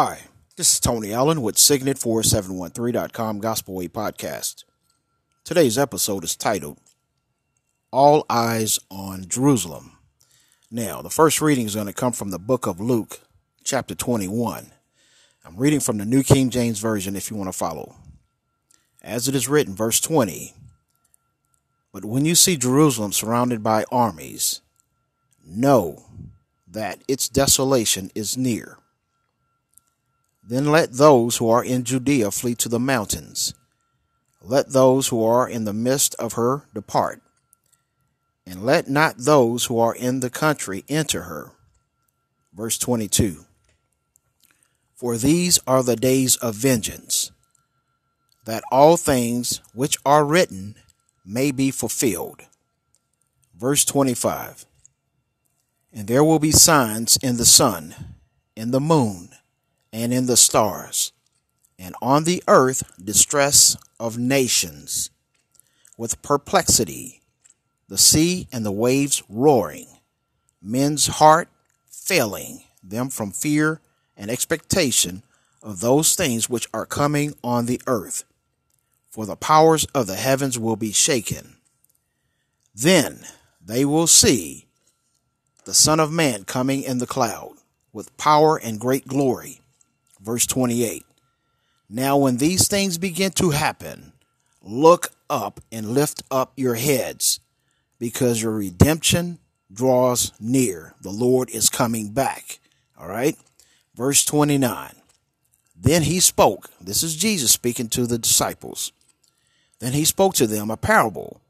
Hi, this is Tony Allen with Signet4713.com Gospel Way Podcast. Today's episode is titled All Eyes on Jerusalem. Now, the first reading is going to come from the book of Luke, chapter 21. I'm reading from the New King James Version if you want to follow. As it is written, verse 20 But when you see Jerusalem surrounded by armies, know that its desolation is near. Then let those who are in Judea flee to the mountains. Let those who are in the midst of her depart. And let not those who are in the country enter her. Verse 22 For these are the days of vengeance, that all things which are written may be fulfilled. Verse 25 and there will be signs in the sun, in the moon, and in the stars, and on the earth distress of nations, with perplexity, the sea and the waves roaring, men's heart failing them from fear and expectation of those things which are coming on the earth. For the powers of the heavens will be shaken. Then they will see the Son of Man coming in the cloud with power and great glory. Verse 28. Now, when these things begin to happen, look up and lift up your heads, because your redemption draws near. The Lord is coming back. All right. Verse 29. Then he spoke. This is Jesus speaking to the disciples. Then he spoke to them a parable.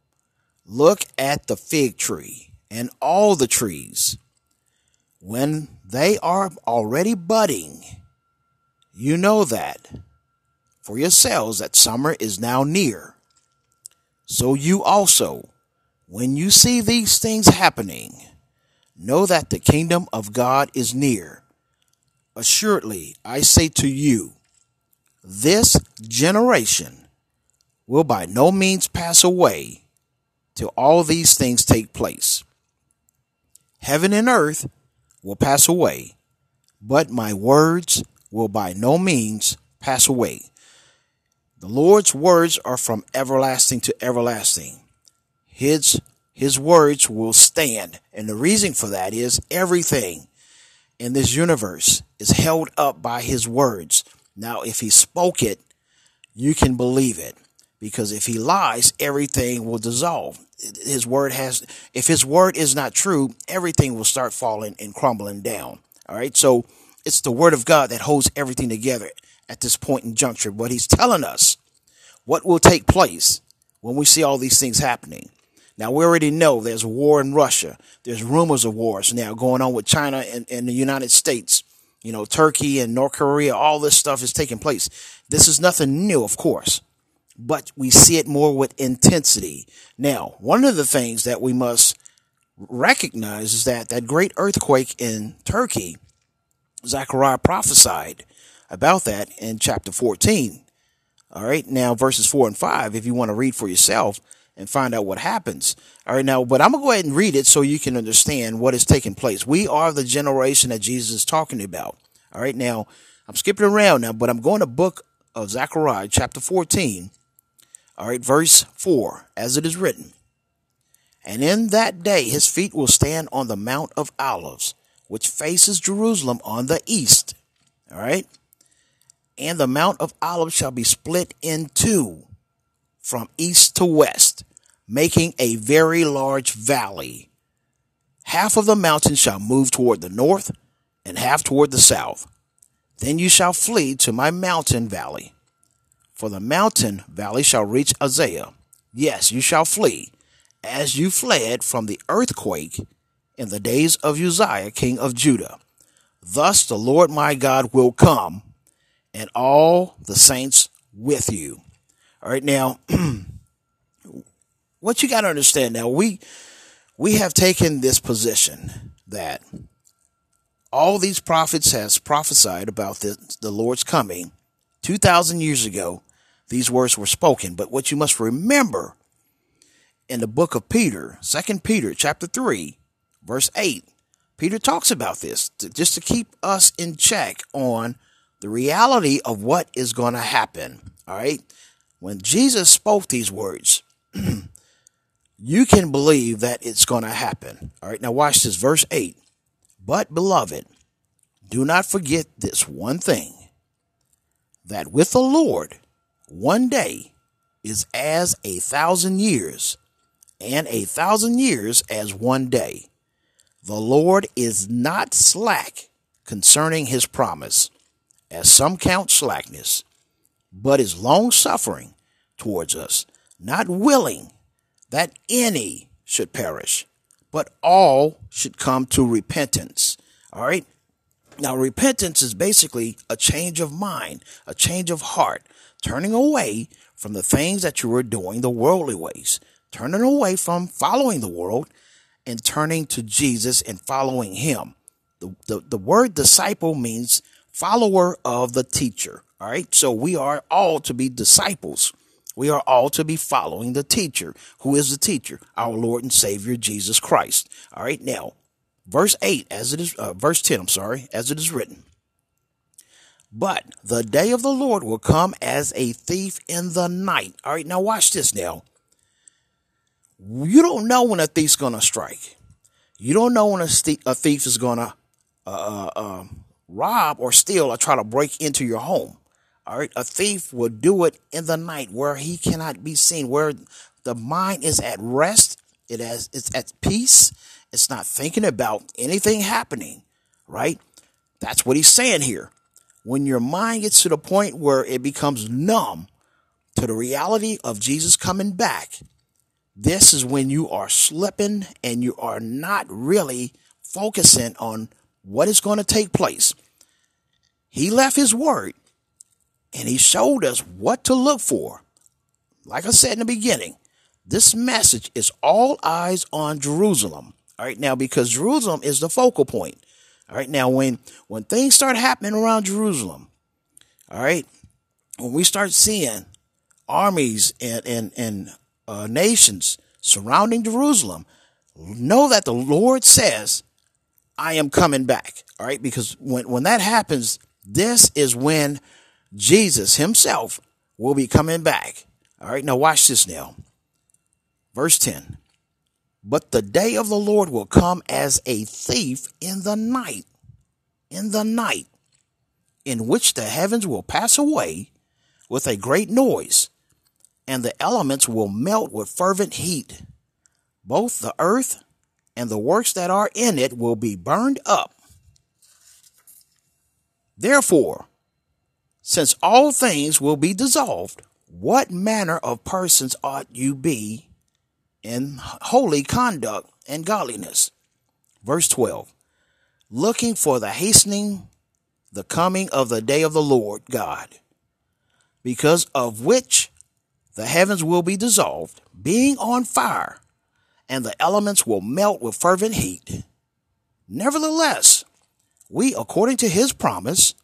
Look at the fig tree and all the trees, when they are already budding, you know that for yourselves that summer is now near. So you also, when you see these things happening, know that the kingdom of God is near. Assuredly, I say to you, this generation will by no means pass away till all these things take place. Heaven and earth will pass away, but my words will by no means pass away. The Lord's words are from everlasting to everlasting. His, his words will stand. And the reason for that is everything in this universe is held up by his words. Now, if he spoke it, you can believe it because if he lies, everything will dissolve his word has if his word is not true everything will start falling and crumbling down all right so it's the word of god that holds everything together at this point in juncture. But he's telling us what will take place when we see all these things happening. Now we already know there's war in russia. There's rumors of wars now going on with china and, and the united states. You know turkey and north korea all this stuff is taking place. This is nothing new of course but we see it more with intensity. Now, one of the things that we must recognize is that that great earthquake in Turkey, Zechariah prophesied about that in chapter 14. All right. Now, verses four and five, if you want to read for yourself and find out what happens. All right. Now, but I'm going to go ahead and read it so you can understand what is taking place. We are the generation that Jesus is talking about. All right. Now, I'm skipping around now, but I'm going to book of Zechariah chapter 14 all right, verse 4, as it is written, And in that day his feet will stand on the Mount of Olives, which faces Jerusalem on the east. All right. And the Mount of Olives shall be split in two from east to west, making a very large valley. Half of the mountain shall move toward the north and half toward the south. Then you shall flee to my mountain valley for the mountain valley shall reach Azekah. Yes, you shall flee, as you fled from the earthquake in the days of Uzziah, king of Judah. Thus the Lord my God will come, and all the saints with you. All right, now, what you got to understand now, we we have taken this position that all these prophets has prophesied about the, the Lord's coming 2,000 years ago these words were spoken. But what you must remember in the book of Peter, Second Peter chapter 3, verse 8, Peter talks about this to, just to keep us in check on the reality of what is going to happen. All right. When Jesus spoke these words, you can believe that it's going to happen. All right. Now watch this. Verse 8. But beloved, do not forget this one thing that with the Lord, one day is as a thousand years, and a thousand years as one day. The Lord is not slack concerning his promise, as some count slackness, but is long suffering towards us, not willing that any should perish, but all should come to repentance. All right. Now, repentance is basically a change of mind, a change of heart, turning away from the things that you were doing, the worldly ways, turning away from following the world and turning to Jesus and following him. The, the, the word disciple means follower of the teacher. All right. So we are all to be disciples. We are all to be following the teacher. Who is the teacher? Our Lord and Savior, Jesus Christ. All right. Now, verse 8, as it is, uh, verse 10, I'm sorry, as it is written. But the day of the Lord will come as a thief in the night. All right. Now, watch this now. You don't know when a thief's to strike. You don't know when a, st- a thief is to uh, uh, um, rob or steal or try to break into your home. All right. A thief will do it in the night where he cannot be seen, where the mind is at rest. It has, it's at peace. It's not thinking about anything happening. Right. That's what he's saying here. When your mind gets to the point where it becomes numb to the reality of Jesus coming back, this is when you are slipping and you are not really focusing on what is going to take place. He left his word and he showed us what to look for. Like I said in the beginning, this message is all eyes on Jerusalem. All right, now because Jerusalem is the focal point. All right, now when when things start happening around Jerusalem, all right, when we start seeing armies and and and uh, nations surrounding Jerusalem, know that the Lord says I am coming back. All right. Because when, when that happens, this is when Jesus himself will be coming back. All right. Now watch this now. Verse 10. But the day of the Lord will come as a thief in the night, in the night, in which the heavens will pass away with a great noise, and the elements will melt with fervent heat. Both the earth and the works that are in it will be burned up. Therefore, since all things will be dissolved, what manner of persons ought you be in holy conduct and godliness? Verse 12 Looking for the hastening, the coming of the day of the Lord God, because of which the heavens will be dissolved, being on fire and the elements will melt with fervent heat. Nevertheless, we, according to his promise,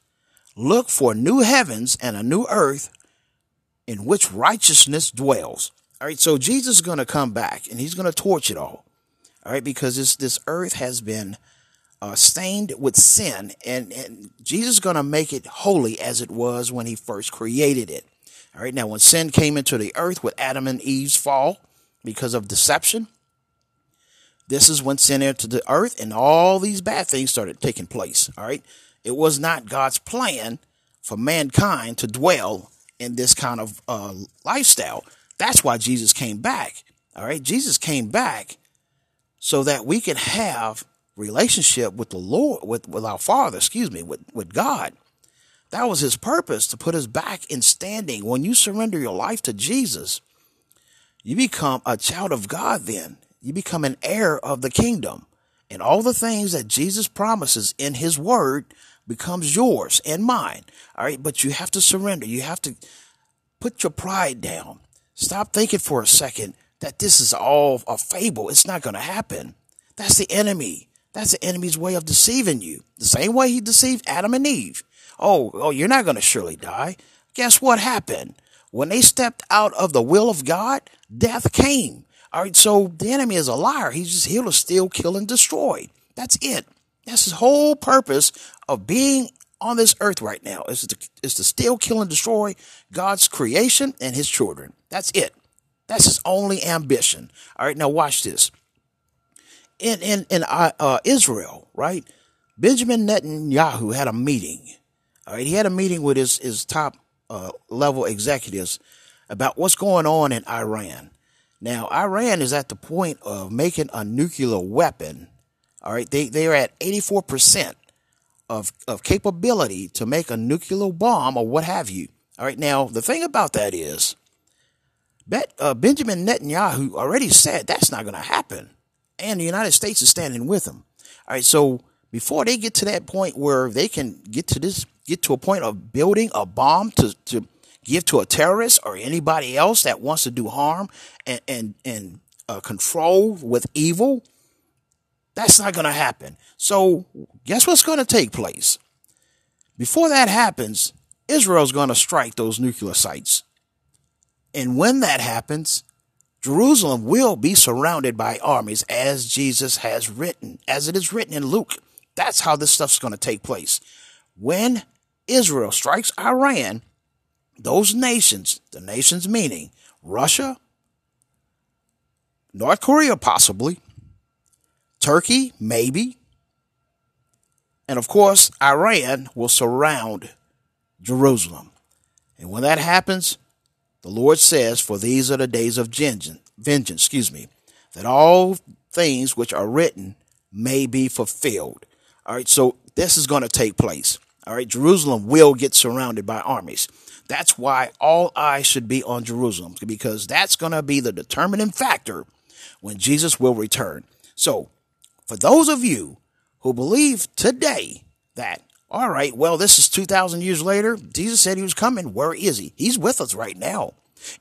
look for new heavens and a new earth in which righteousness dwells. All right, so Jesus is going to come back and he's going to torch it all. All right, because this, this earth has been uh, stained with sin, and, and Jesus is going to make it holy as it was when he first created it. All right, now when sin came into the earth with Adam and Eve's fall because of deception, this is when sin entered the earth and all these bad things started taking place. All right. It was not God's plan for mankind to dwell in this kind of uh, lifestyle. That's why Jesus came back. All right. Jesus came back so that we could have relationship with the Lord, with, with our Father, excuse me, with, with God. That was his purpose to put us back in standing. When you surrender your life to Jesus, you become a child of God then you become an heir of the kingdom. And all the things that Jesus promises in his word becomes yours and mine. All right. But you have to surrender. You have to put your pride down. Stop thinking for a second that this is all a fable. It's not going to happen. That's the enemy. That's the enemy's way of deceiving you. The same way he deceived Adam and Eve. Oh, oh, you're not going to surely die. Guess what happened? When they stepped out of the will of God, death came. All right, so the enemy is a liar. He's just here to steal, kill, and destroy. That's it. That's his whole purpose of being on this earth right now is to, is to steal, kill, and destroy God's creation and his children. That's it. That's his only ambition. All right, now watch this. In in in uh, uh, Israel, right? Benjamin Netanyahu had a meeting. All right, he had a meeting with his his top uh, level executives about what's going on in Iran. Now, Iran is at the point of making a nuclear weapon. All right, they they are at eighty four percent of of capability to make a nuclear bomb or what have you. All right, now the thing about that is Bet, uh, Benjamin Netanyahu already said that's not going to happen. And the United States is standing with him. All right. So before they get to that point where they can get to this, get to a point of building a bomb to, to give to a terrorist or anybody else that wants to do harm and, and, and uh, control with evil, that's not going to happen. So guess what's going to take place? Before that happens, Israel's going to strike those nuclear sites. And when that happens, Jerusalem will be surrounded by armies as Jesus has written, as it is written in Luke. That's how this stuff's going to take place. When Israel strikes Iran, those nations, the nations meaning Russia, North Korea possibly, Turkey maybe, and of course, Iran will surround Jerusalem. And when that happens, the Lord says, For these are the days of vengeance, excuse me, that all things which are written may be fulfilled. All right, so this is going to take place. All right, Jerusalem will get surrounded by armies. That's why all eyes should be on Jerusalem, because that's going to be the determining factor when Jesus will return. So, for those of you who believe today that, all right, well, this is 2,000 years later, Jesus said he was coming. Where is he? He's with us right now.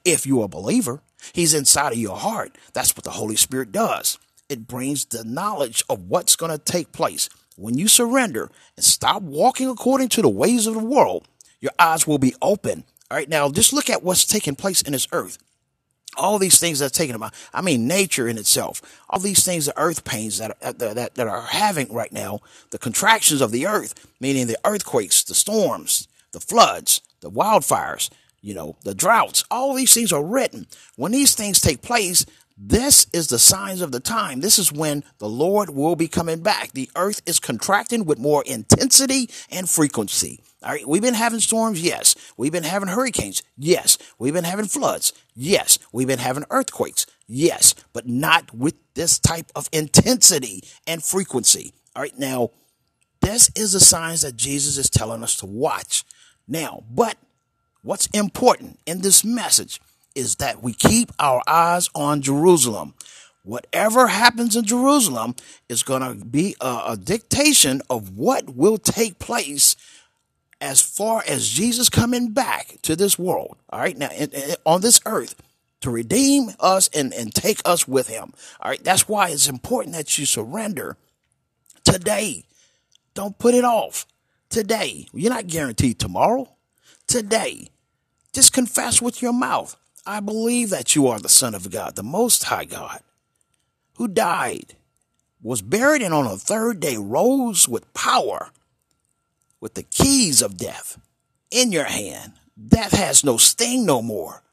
If you're a believer, he's inside of your heart. That's what the Holy Spirit does. It brings the knowledge of what's going to take place. When you surrender and stop walking according to the ways of the world, your eyes will be open. All right, now just look at what's taking place in this earth. All these things that are taking about, I mean, nature in itself, all these things, the earth pains that are, that, that are having right now, the contractions of the earth, meaning the earthquakes, the storms, the floods, the wildfires, you know, the droughts, all these things are written. When these things take place, this is the signs of the time. This is when the Lord will be coming back. The earth is contracting with more intensity and frequency. All right. We've been having storms. Yes. We've been having hurricanes. Yes. We've been having floods. Yes. We've been having earthquakes. Yes. But not with this type of intensity and frequency. All right. Now, this is the signs that Jesus is telling us to watch. Now, but What's important in this message is that we keep our eyes on Jerusalem. Whatever happens in Jerusalem is going to be a, a, dictation of what will take place as far as Jesus coming back to this world. All right. Now, in, in, on this earth to redeem us and, and take us with him. All right. That's why it's important that you surrender today. Don't put it off today. You're not guaranteed tomorrow. Today, just confess with your mouth. I believe that you are the Son of God, the Most High God, who died, was buried, and on the third day rose with power, with the keys of death in your hand. Death has no sting no more,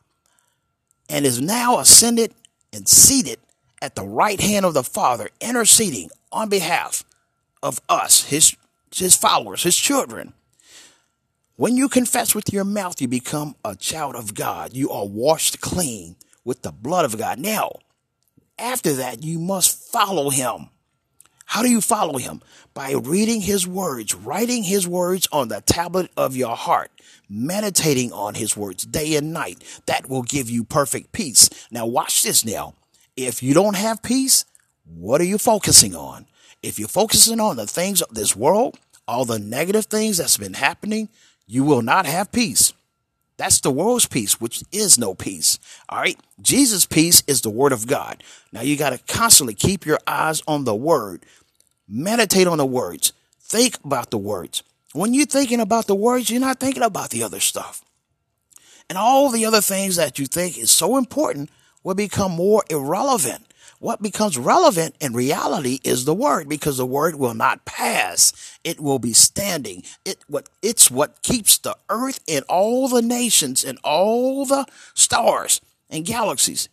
and is now ascended and seated at the right hand of the Father, interceding on behalf of us, his, his followers, his children. When you confess with your mouth, you become a child of God. You are washed clean with the blood of God. Now, after that, you must follow him. How do you follow him? By reading his words, writing his words on the tablet of your heart, meditating on his words day and night. That will give you perfect peace. Now, watch this now. If you don't have peace, what are you focusing on? If you're focusing on the things of this world, all the negative things that's been happening, you will not have peace. That's the world's peace, which is no peace. All right. Jesus' peace is the word of God. Now you got to constantly keep your eyes on the word. Meditate on the words. Think about the words. When you're thinking about the words, you're not thinking about the other stuff. And all the other things that you think is so important will become more irrelevant. What becomes relevant in reality is the word because the word will not pass. It will be standing. It what it's what keeps the earth and all the nations and all the stars and galaxies.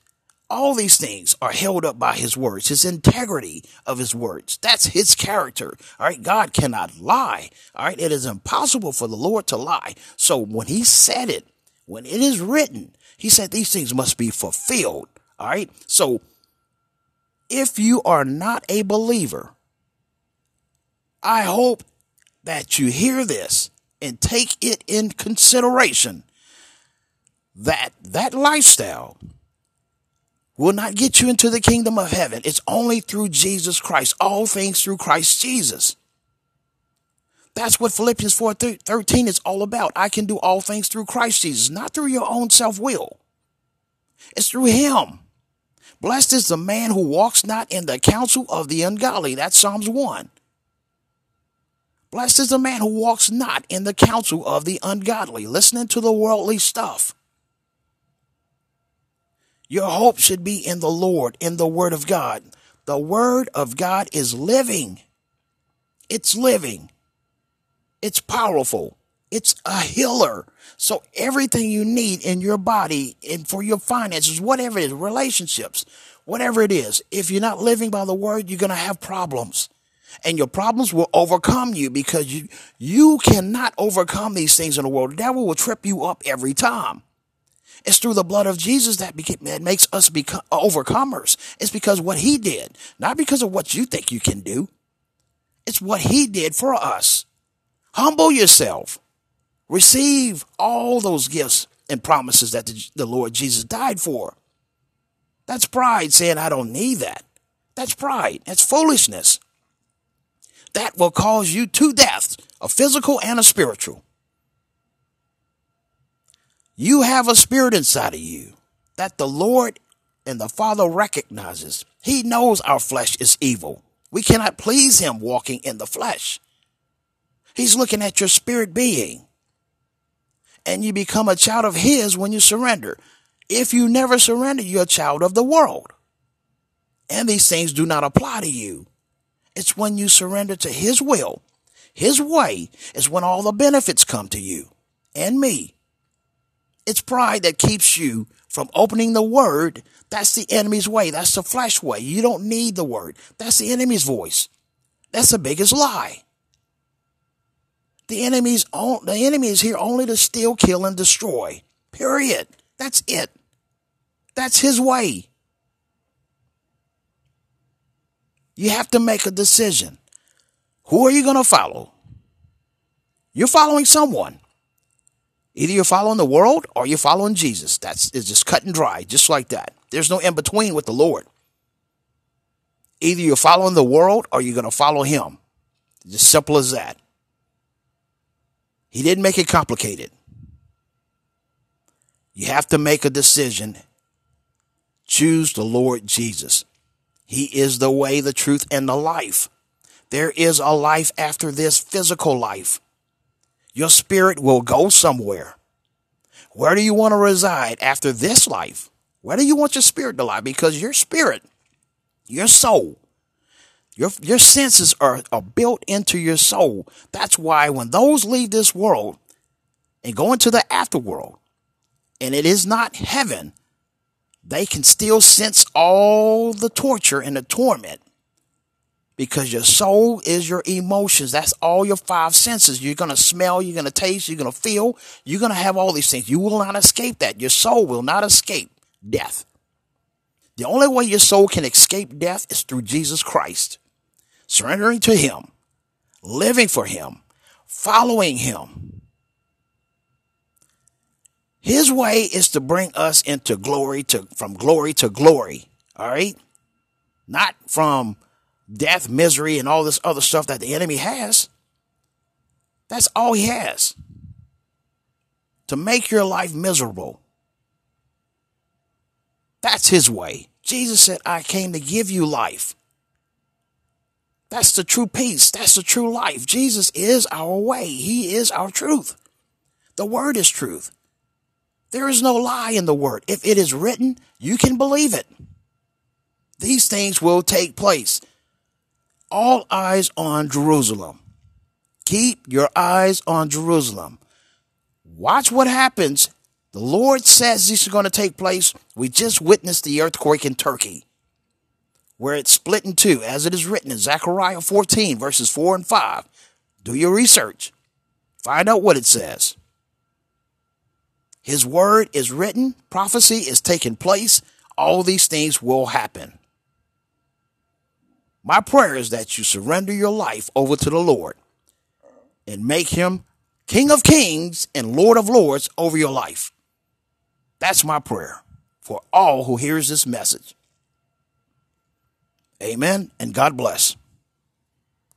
All these things are held up by his words, his integrity of his words. That's his character. All right. God cannot lie. All right. It is impossible for the Lord to lie. So when he said it, when it is written, he said these things must be fulfilled. All right. So if you are not a believer, I hope that you hear this and take it in consideration that that lifestyle will not get you into the kingdom of heaven. It's only through Jesus Christ. All things through Christ Jesus. That's what Philippians 4 13 is all about. I can do all things through Christ Jesus, not through your own self will. It's through Him. Blessed is the man who walks not in the counsel of the ungodly. That's Psalms 1. Blessed is the man who walks not in the counsel of the ungodly, listening to the worldly stuff. Your hope should be in the Lord, in the Word of God. The Word of God is living. It's living. It's powerful. It's a healer. So everything you need in your body and for your finances, whatever it is, relationships, whatever it is, if you're not living by the word, you're going to have problems. And your problems will overcome you because you, you cannot overcome these things in the world. The devil will trip you up every time. It's through the blood of Jesus that, that makes us become uh, overcomers. It's because what he did, not because of what you think you can do. It's what he did for us. Humble yourself. Receive all those gifts and promises that the, the Lord Jesus died for. That's pride saying, I don't need that. That's pride. That's foolishness. That will cause you two deaths, a physical and a spiritual. You have a spirit inside of you that the Lord and the Father recognizes. He knows our flesh is evil. We cannot please Him walking in the flesh. He's looking at your spirit being and you become a child of His when you surrender. If you never surrender, you're a child of the world. And these things do not apply to you. It's when you surrender to His will, His way, is when all the benefits come to you and me. It's pride that keeps you from opening the word. That's the enemy's way. That's the flesh way. You don't need the word. That's the enemy's voice. That's the biggest lie. The enemy's on, the enemy is here only to steal, kill, and destroy. Period. That's it. That's his way. You have to make a decision. Who are you going to follow? You're following someone. Either you're following the world or you're following Jesus. That's it's just cut and dry, just like that. There's no in between with the Lord. Either you're following the world or you're going to follow him. Just as simple as that. He didn't make it complicated. You have to make a decision. Choose the Lord Jesus. He is the way, the truth, and the life. There is a life after this physical life. Your spirit will go somewhere. Where do you want to reside after this life? Where do you want your spirit to lie? Because your spirit, your soul, your, your senses are, are built into your soul. That's why when those leave this world and go into the afterworld, and it is not heaven, they can still sense all the torture and the torment because your soul is your emotions. That's all your five senses. You're going to smell, you're going to taste, you're going to feel, you're going to have all these things. You will not escape that. Your soul will not escape death. The only way your soul can escape death is through Jesus Christ surrendering to Him, living for Him, following Him. His way is to bring us into glory to from glory to glory. All right? Not from death, misery, and all this other stuff that the enemy has. That's all he has. To make your life miserable. That's his way. Jesus said, I came to give you life that's the true peace. That's the true life. Jesus is our way. He is our truth. The word is truth. There is no lie in the word. If it is written, you can believe it. These things will take place. All eyes on Jerusalem. Keep your eyes on Jerusalem. Watch what happens. The Lord says this is going to take place. We just witnessed the earthquake in Turkey, where it split in two, as it is written in Zechariah 14, verses 4 and 5. Do your research, find out what it says. His word is written, prophecy is taking place. All these things will happen. My prayer is that you surrender your life over to the Lord and make him King of Kings and Lord of Lords over your life. That's my prayer for all who hears this message. Amen and God bless.